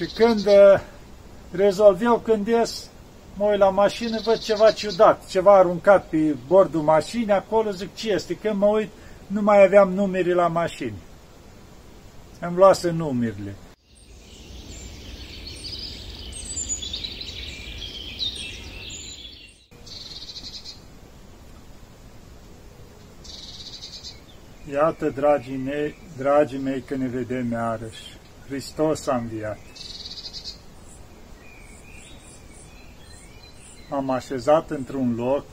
Și când uh, rezolv eu, când ies, mă uit la mașină, văd ceva ciudat, ceva aruncat pe bordul mașinii, acolo zic ce este. Când mă uit, nu mai aveam numeri la mașini. Îmi luase numerile. Iată, dragii mei, dragii mei, că ne vedem iarăși. Hristos a înviat. M-am așezat într-un loc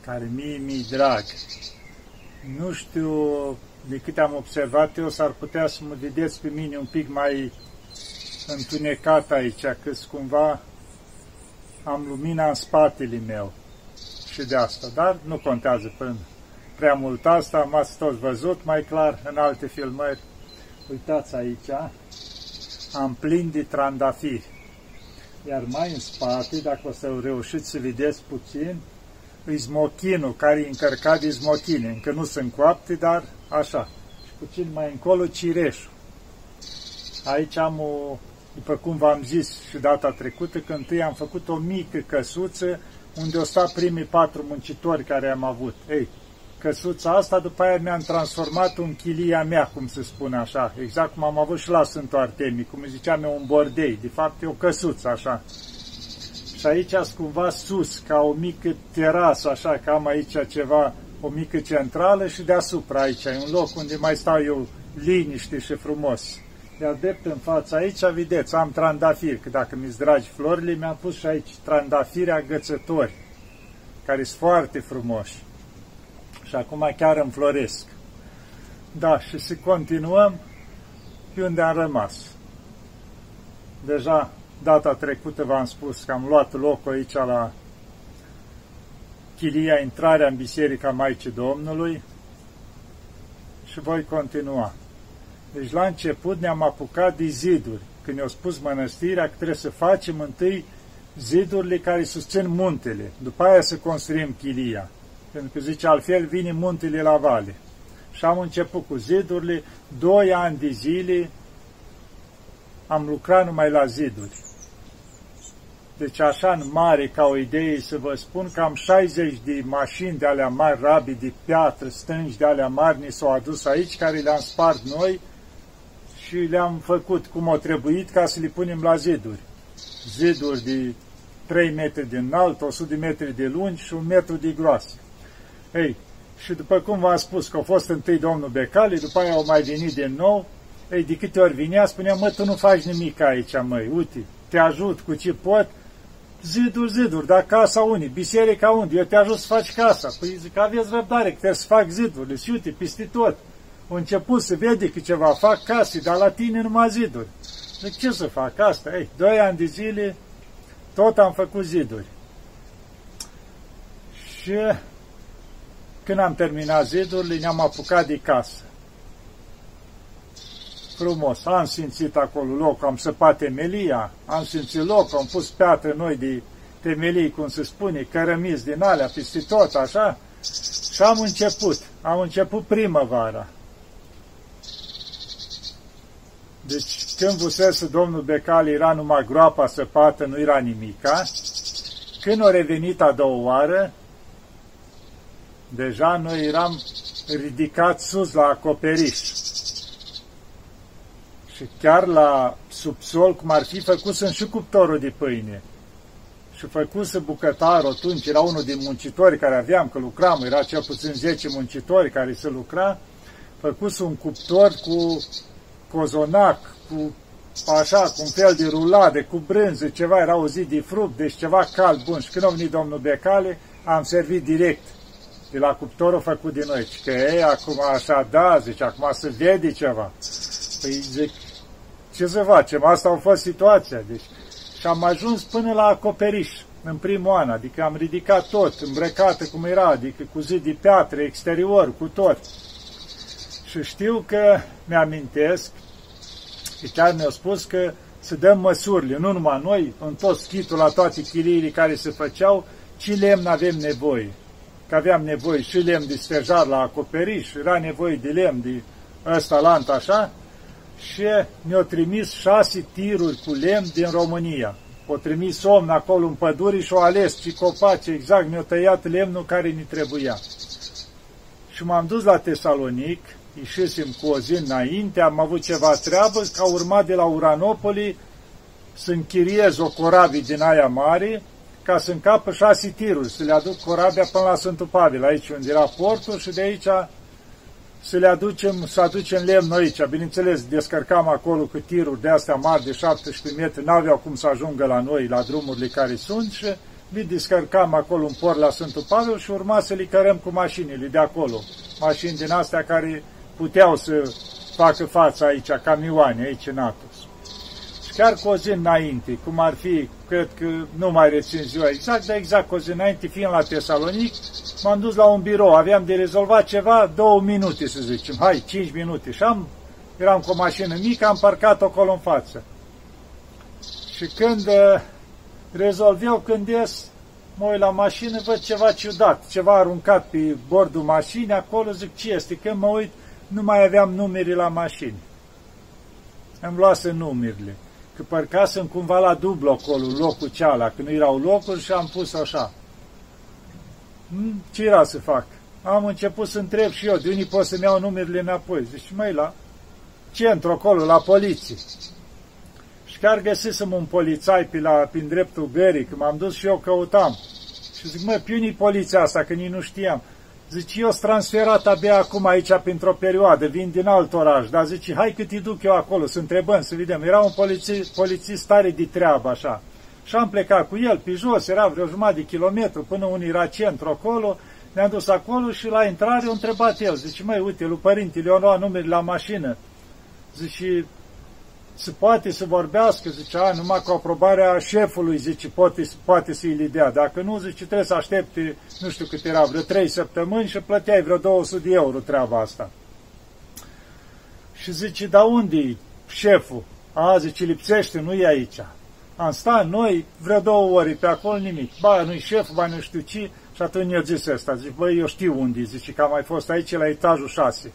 care mie mi drag. Nu știu, de câte am observat eu, s-ar putea să mă vedeți pe mine un pic mai întunecat aici, că cumva am lumina în spatele meu și de asta, dar nu contează până prea mult asta, m-ați tot văzut mai clar în alte filmări. Uitați aici, am plin de trandafiri. Iar mai în spate, dacă o să reușiți să vedeți puțin, e smochinul care e încărcat de smochine. Încă nu sunt coapte, dar așa. Și puțin mai încolo cireșul. Aici am o, după cum v-am zis și data trecută, că întâi am făcut o mică căsuță unde o sta primii patru muncitori care am avut. Ei, căsuța asta, după aia mi-am transformat în chilia mea, cum se spune așa, exact cum am avut și la Sfântul Artemii, cum ziceam eu, un bordei, de fapt e o căsuță așa. Și aici sunt cumva sus, ca o mică terasă, așa, că am aici ceva, o mică centrală și deasupra aici, e un loc unde mai stau eu liniște și frumos. Iar drept în fața aici, vedeți, am trandafiri, că dacă mi-s dragi florile, mi-am pus și aici trandafiri agățători, care sunt foarte frumoși și acum chiar înfloresc. Da, și să continuăm pe unde am rămas. Deja data trecută v-am spus că am luat locul aici la chilia intrarea în Biserica Maicii Domnului și voi continua. Deci la început ne-am apucat de ziduri. Când ne-au spus mănăstirea că trebuie să facem întâi zidurile care susțin muntele, după aia să construim chilia. Pentru că zice, altfel vine muntele la vale. Și am început cu zidurile, doi ani de zile am lucrat numai la ziduri. Deci așa în mare, ca o idee, să vă spun că am 60 de mașini de alea mari, rabi de piatră, stângi de alea mari, ni s-au adus aici, care le-am spart noi și le-am făcut cum o trebuit ca să le punem la ziduri. Ziduri de 3 metri de înalt, 100 de metri de lungi și un metru de groasă. Ei, și după cum v-am spus că a fost întâi domnul Becali, după aia au mai venit din nou, ei, de câte ori vinea, spunea, mă, tu nu faci nimic aici, măi, uite, te ajut cu ce pot, ziduri, ziduri, dar casa unii, biserica unde, eu te ajut să faci casa. Păi zic, aveți răbdare, că trebuie să fac zidurile, și uite, peste tot. Au început să vede că ceva fac case, dar la tine numai ziduri. Zic, ce să fac asta? Ei, doi ani de zile, tot am făcut ziduri. Și când am terminat zidurile, ne-am apucat de casă. Frumos, am simțit acolo loc, am săpat temelia, am simțit loc, am pus piatră noi de temelii, cum se spune, cărămiți din alea, peste tot, așa, și am început, am început primăvara. Deci când vusese domnul Becali era numai groapa săpată, nu era nimica. Când a revenit a doua oară, Deja noi eram ridicați sus la acoperiș. Și chiar la subsol, cum ar fi făcut sunt și cuptorul de pâine. Și făcuse bucătarul atunci, era unul din muncitori care aveam, că lucram, era cel puțin 10 muncitori care se lucra, făcuse un cuptor cu cozonac, cu așa, cu un fel de rulade, cu brânză, ceva, era o zi de fruct, deci ceva cald, bun. Și când a venit domnul Becale, am servit direct de la cuptorul făcut de noi. Că ei acum așa, da, zice, acum se vede ceva. Păi zic, ce să facem? Asta a fost situația. Deci, și am ajuns până la acoperiș în primul an, adică am ridicat tot, îmbrăcată cum era, adică cu zi de piatră, exterior, cu tot. Și știu că mi-amintesc că chiar mi-au spus că să dăm măsurile, nu numai noi, în tot schitul, la toate chiliile care se făceau, ce lemn avem nevoie că aveam nevoie și lemn de stejar la acoperiș, era nevoie de lemn de ăsta lant așa, și mi-au trimis șase tiruri cu lemn din România. O trimis om acolo în păduri și o ales și copaci, exact, mi-au tăiat lemnul care ni trebuia. Și m-am dus la Tesalonic, ieșisem cu o zi înainte, am avut ceva treabă, ca urmat de la Uranopoli să închiriez o corabie din aia mare, ca să încapă șase tiruri, să le aduc corabia până la Sfântul Pavel, aici unde era portul și de aici să le aducem, să aducem lemn aici. Bineînțeles, descărcam acolo cu tiruri de astea mari de 17 metri, n-aveau cum să ajungă la noi, la drumurile care sunt și le descărcam acolo în port la Sfântul Pavel și urma să le cărăm cu mașinile de acolo. Mașini din astea care puteau să facă față aici, camioane aici în Atos. Și chiar cu o zi înainte, cum ar fi, cred că nu mai rețin ziua exact, dar exact cu o zi înainte, fiind la Tesalonic, m-am dus la un birou, aveam de rezolvat ceva, două minute să zicem, hai, cinci minute. Și am, eram cu o mașină mică, am parcat acolo în față. Și când uh, rezolv eu, când ies, mă uit la mașină, văd ceva ciudat, ceva aruncat pe bordul mașinii, acolo zic, ce este? Când mă uit, nu mai aveam numere la mașini. Îmi luase numerile. Că părcasem cumva la dublu acolo, locul ceala, că nu erau locuri și am pus așa. Hmm, ce era să fac? Am început să întreb și eu, de unii pot să-mi iau numerele înapoi. Zici, măi, la centru acolo, la poliție. Și chiar găsisem un polițai pe la, prin dreptul gării, că m-am dus și eu căutam. Și zic, mă, pe poliția asta, că nici nu știam. Zice, eu sunt transferat abia acum aici pentru o perioadă, vin din alt oraș, dar zice, hai că te duc eu acolo, să întrebăm, să vedem. Era un polițist, polițist tare de treabă, așa. Și am plecat cu el pe jos, era vreo jumătate de kilometru până unde era centru acolo, ne-am dus acolo și la intrare a întrebat el, zice, măi, uite, lui părintele, eu luat numele la mașină. Zice, se poate să vorbească, zice, a, numai cu aprobarea șefului, zice, poate, poate să-i le dea. Dacă nu, zice, trebuie să aștepte, nu știu cât era, vreo trei săptămâni și plăteai vreo 200 de euro treaba asta. Și zice, da unde e șeful? A, zice, lipsește, nu e aici. Am stat noi vreo două ori pe acolo, nimic. Ba, nu-i șef, ba, nu știu ce. Și atunci i-a zis ăsta, zice, băi, eu știu unde zice, că am mai fost aici la etajul 6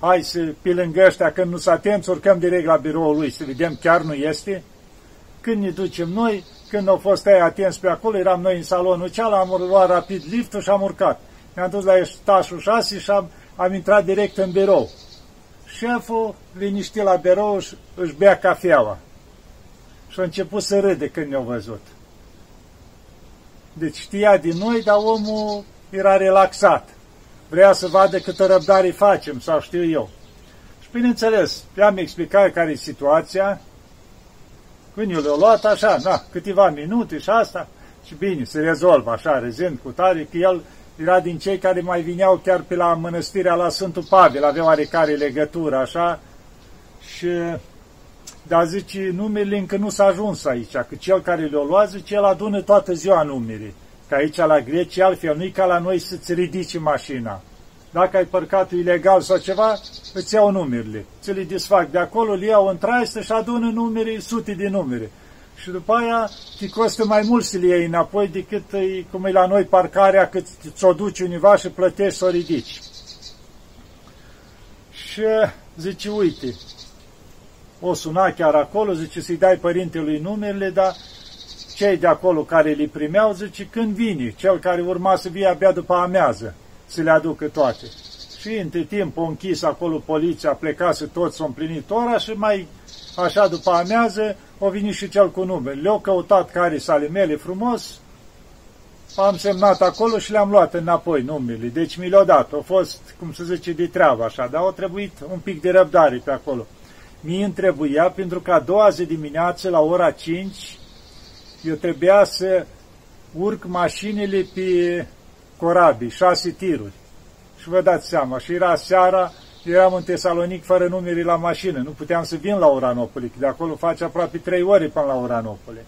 hai să, pe lângă ăștia, când nu s atenți, urcăm direct la biroul lui, să vedem chiar nu este. Când ne ducem noi, când au fost ei atenți pe acolo, eram noi în salonul cealaltă, am luat rapid liftul și am urcat. Ne-am dus la etașul 6 și am, am intrat direct în birou. Șeful liniștit la birou și își bea cafeaua. Și a început să râde când ne-a văzut. Deci știa din noi, dar omul era relaxat vrea să vadă câtă răbdare facem, sau știu eu. Și bineînțeles, i-am explicat care e situația, când eu le-au luat așa, na, câteva minute și asta, și bine, se rezolvă așa, rezent cu tare, că el era din cei care mai vineau chiar pe la mănăstirea la Sfântul Pavel, avea oarecare legătură, așa, și, dar zice, numele încă nu s-a ajuns aici, că cel care le-a luat, zice, el adună toată ziua numere. Că aici la Grecia, altfel, nu-i ca la noi să-ți ridici mașina. Dacă ai parcat ilegal sau ceva, îți iau numerele. Ți le desfac de acolo, le iau în traistă și adună numere, sute de numere. Și după aia te costă mai mult să le iei înapoi decât cum e la noi parcarea, cât ți-o duci univa și plătești să o ridici. Și zice, uite, o suna chiar acolo, zice să-i dai părintelui numerele, dar cei de acolo care le primeau, zice, când vine, cel care urma să vie abia după amează, să le aducă toate. Și între timp o închis acolo poliția, plecase toți, s-au împlinit ora și mai așa după amează, o veni și cel cu nume. Le-au căutat care sale mele frumos, am semnat acolo și le-am luat înapoi numele. Deci mi le-au dat. A fost, cum se zice, de treabă așa, dar au trebuit un pic de răbdare pe acolo. Mie îmi trebuia, pentru că a doua zi dimineață, la ora 5, eu trebuia să urc mașinile pe corabii, șase tiruri. Și vă dați seama, și era seara, eram în Tesalonic fără numeri la mașină, nu puteam să vin la Uranopoli, că de acolo face aproape trei ore până la Uranopoli.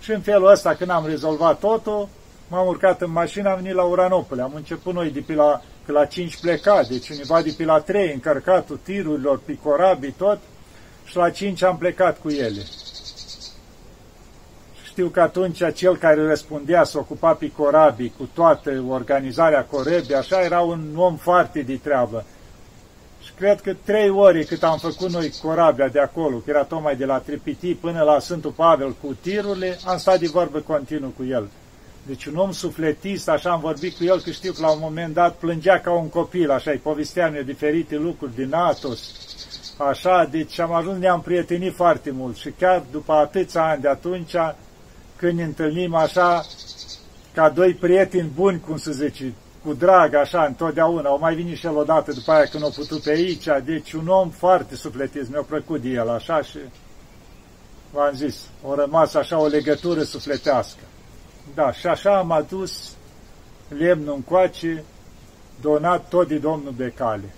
Și în felul ăsta, când am rezolvat totul, m-am urcat în mașină, am venit la Uranopoli. Am început noi de pe la, pe la 5 pleca, deci undeva de pe la 3, încărcatul tirurilor, pe corabii, tot, și la 5 am plecat cu ele. Știu că atunci cel care răspundea să ocupa pe corabii cu toată organizarea corebii, așa era un om foarte de treabă. Și cred că trei ori cât am făcut noi corabia de acolo, că era tocmai de la Tripiti până la Sfântul Pavel cu tirurile, am stat de vorbă continuu cu el. Deci un om sufletist, așa am vorbit cu el, că știu că la un moment dat plângea ca un copil, așa, îi povestea ne diferite lucruri din Atos, așa, deci am ajuns, ne-am prietenit foarte mult și chiar după atâția ani de atunci, când ne întâlnim așa, ca doi prieteni buni, cum să zice, cu drag, așa, întotdeauna, au mai venit și el odată după aia când a putut pe aici, deci un om foarte sufletist, mi-a plăcut de el, așa, și v-am zis, o rămas așa o legătură sufletească. Da, și așa am adus lemnul încoace, donat tot de domnul Becale,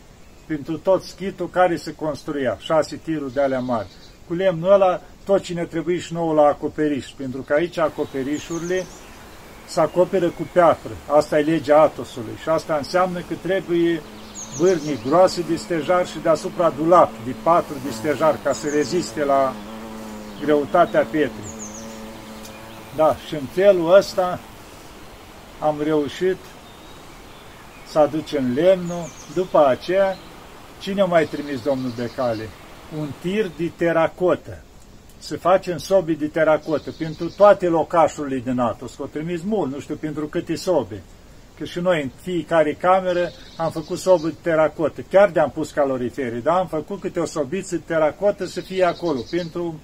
pentru tot schitul care se construia, șase tiruri de alea mari. Cu lemnul ăla, tot ce ne trebuie și nouă la acoperiș, pentru că aici acoperișurile se acoperă cu piatră. Asta e legea Atosului și asta înseamnă că trebuie bârnii groase de stejar și deasupra dulap de patru de stejar ca să reziste la greutatea pietrii. Da, și în felul ăsta am reușit să aducem lemnul. După aceea, cine a mai trimis domnul Becale? Un tir de teracotă. Se face în sobi de teracotă pentru toate locașurile din Atos. O trimis mult, nu știu pentru câte sobe. Că și noi în fiecare cameră am făcut sobe de teracotă. Chiar de-am pus calorifere, dar am făcut câte o sobiță de teracotă să fie acolo pentru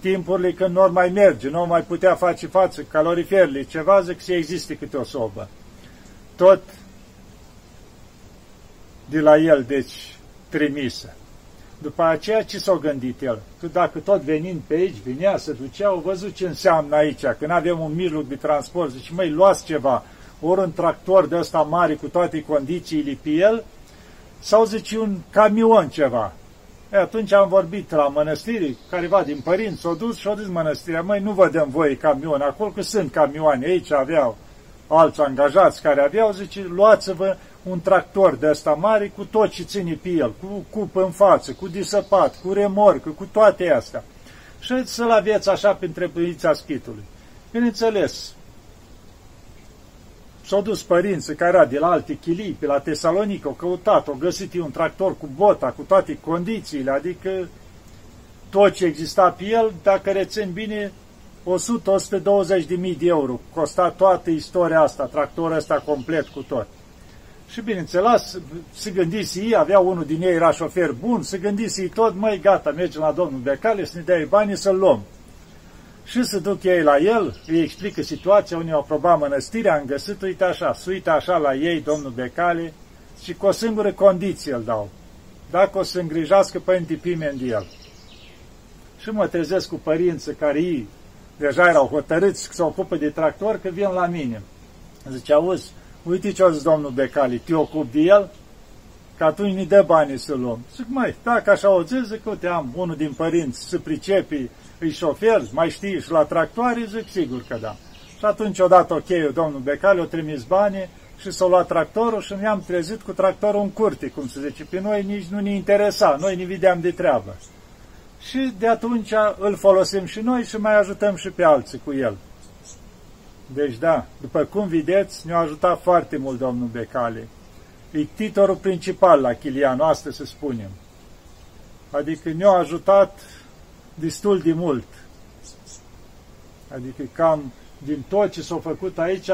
timpurile când nu mai merge, nu mai putea face față caloriferele, ceva, zic să existe câte o sobă. Tot de la el, deci, trimisă. După aceea, ce s-a gândit el? Că dacă tot venind pe aici, venea, să ducea, au văzut ce înseamnă aici, când avem un mijloc de transport, zice, măi, luați ceva, ori un tractor de ăsta mare cu toate condițiile pe el, sau zice un camion ceva. E, atunci am vorbit la mănăstiri, careva din părinți s-au dus și au zis mănăstirea, măi, nu vă dăm voie camion, acolo că sunt camioane, aici aveau alți angajați care aveau, zice, luați-vă un tractor de ăsta mare cu tot ce ține pe el, cu cupă în față, cu disăpat, cu remorcă, cu toate astea. Și să-l aveți așa printre pâinița schitului. Bineînțeles, S-au dus părinții care era de la alte chilii, pe la Tesalonic, au căutat, au găsit un tractor cu bota, cu toate condițiile, adică tot ce exista pe el, dacă rețin bine, 100-120 de mii de euro. Costa toată istoria asta, tractorul ăsta complet cu tot. Și bineînțeles, se gândise ei, avea unul din ei, era șofer bun, se gândise ei tot, măi, gata, mergem la domnul Becale să ne dea banii să-l luăm. Și se duc ei la el, îi explică situația, unii au probat mănăstirea, am găsit, uite așa, se uită așa la ei, domnul Becale, și cu o singură condiție îl dau. Dacă o să îngrijească Părinte Pimen de el. Și mă trezesc cu părinții care ei deja erau hotărâți că se ocupă de tractor, că vin la mine. Zice, auzi, uite ce a zis domnul Becali, te ocup de el? Că atunci ne dă banii să luăm. Zic, mai, dacă așa o zic, zic, uite, am unul din părinți să pricepi îi șofer, mai știi și la tractoare? Zic, sigur că da. Și atunci o dat ok domnul Becali, o trimis banii și s-a luat tractorul și mi-am trezit cu tractorul în curte, cum se zice. Pe noi nici nu ne interesa, noi ne vedeam de treabă. Și de atunci îl folosim și noi și mai ajutăm și pe alții cu el. Deci da, după cum vedeți, ne-a ajutat foarte mult domnul Becali. E titorul principal la chilia noastră, să spunem. Adică ne-a ajutat destul de mult. Adică cam din tot ce s-a făcut aici,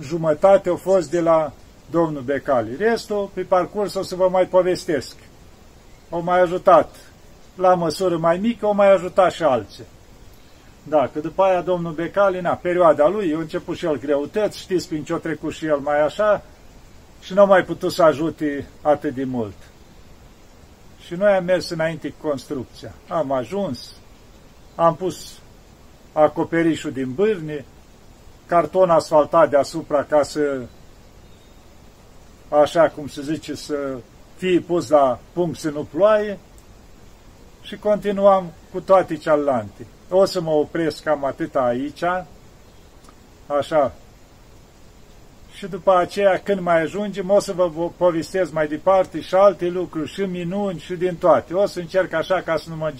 jumătate au fost de la domnul Becali. Restul, pe parcurs, o să vă mai povestesc. Au mai ajutat la măsură mai mică, au mai ajutat și alții. Da, că după aia domnul Becali, na, perioada lui, a început și el greutăți, știți prin ce a trecut și el mai așa, și nu a mai putut să ajute atât de mult. Și noi am mers înainte cu construcția. Am ajuns, am pus acoperișul din bârne, carton asfaltat deasupra ca să, așa cum se zice, să fie pus la punct să nu ploaie și continuam cu toate celelalte. O să mă opresc cam atâta aici, așa, și după aceea, când mai ajungem, o să vă povestesc mai departe și alte lucruri, și minuni, și din toate. O să încerc așa, ca să nu mă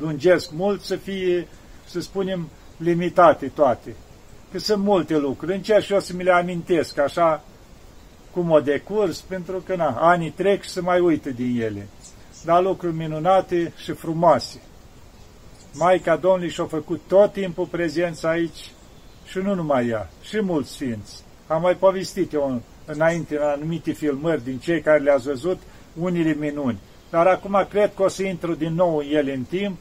lungesc mult, să fie, să spunem, limitate toate. Că sunt multe lucruri. Încerc și o să mi le amintesc, așa, cum o decurs, pentru că, na, anii trec și să mai uită din ele. dar lucruri minunate și frumoase. Maica Domnului și-a făcut tot timpul prezența aici și nu numai ea, și mulți sfinți. Am mai povestit eu înainte în anumite filmări din cei care le-ați văzut, unile minuni. Dar acum cred că o să intru din nou în ele în timp,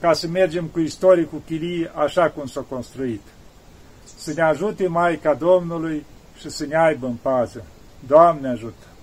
ca să mergem cu istoricul chilii așa cum s-a construit. Să ne ajute Maica Domnului și să ne aibă în pază. Doamne ajută!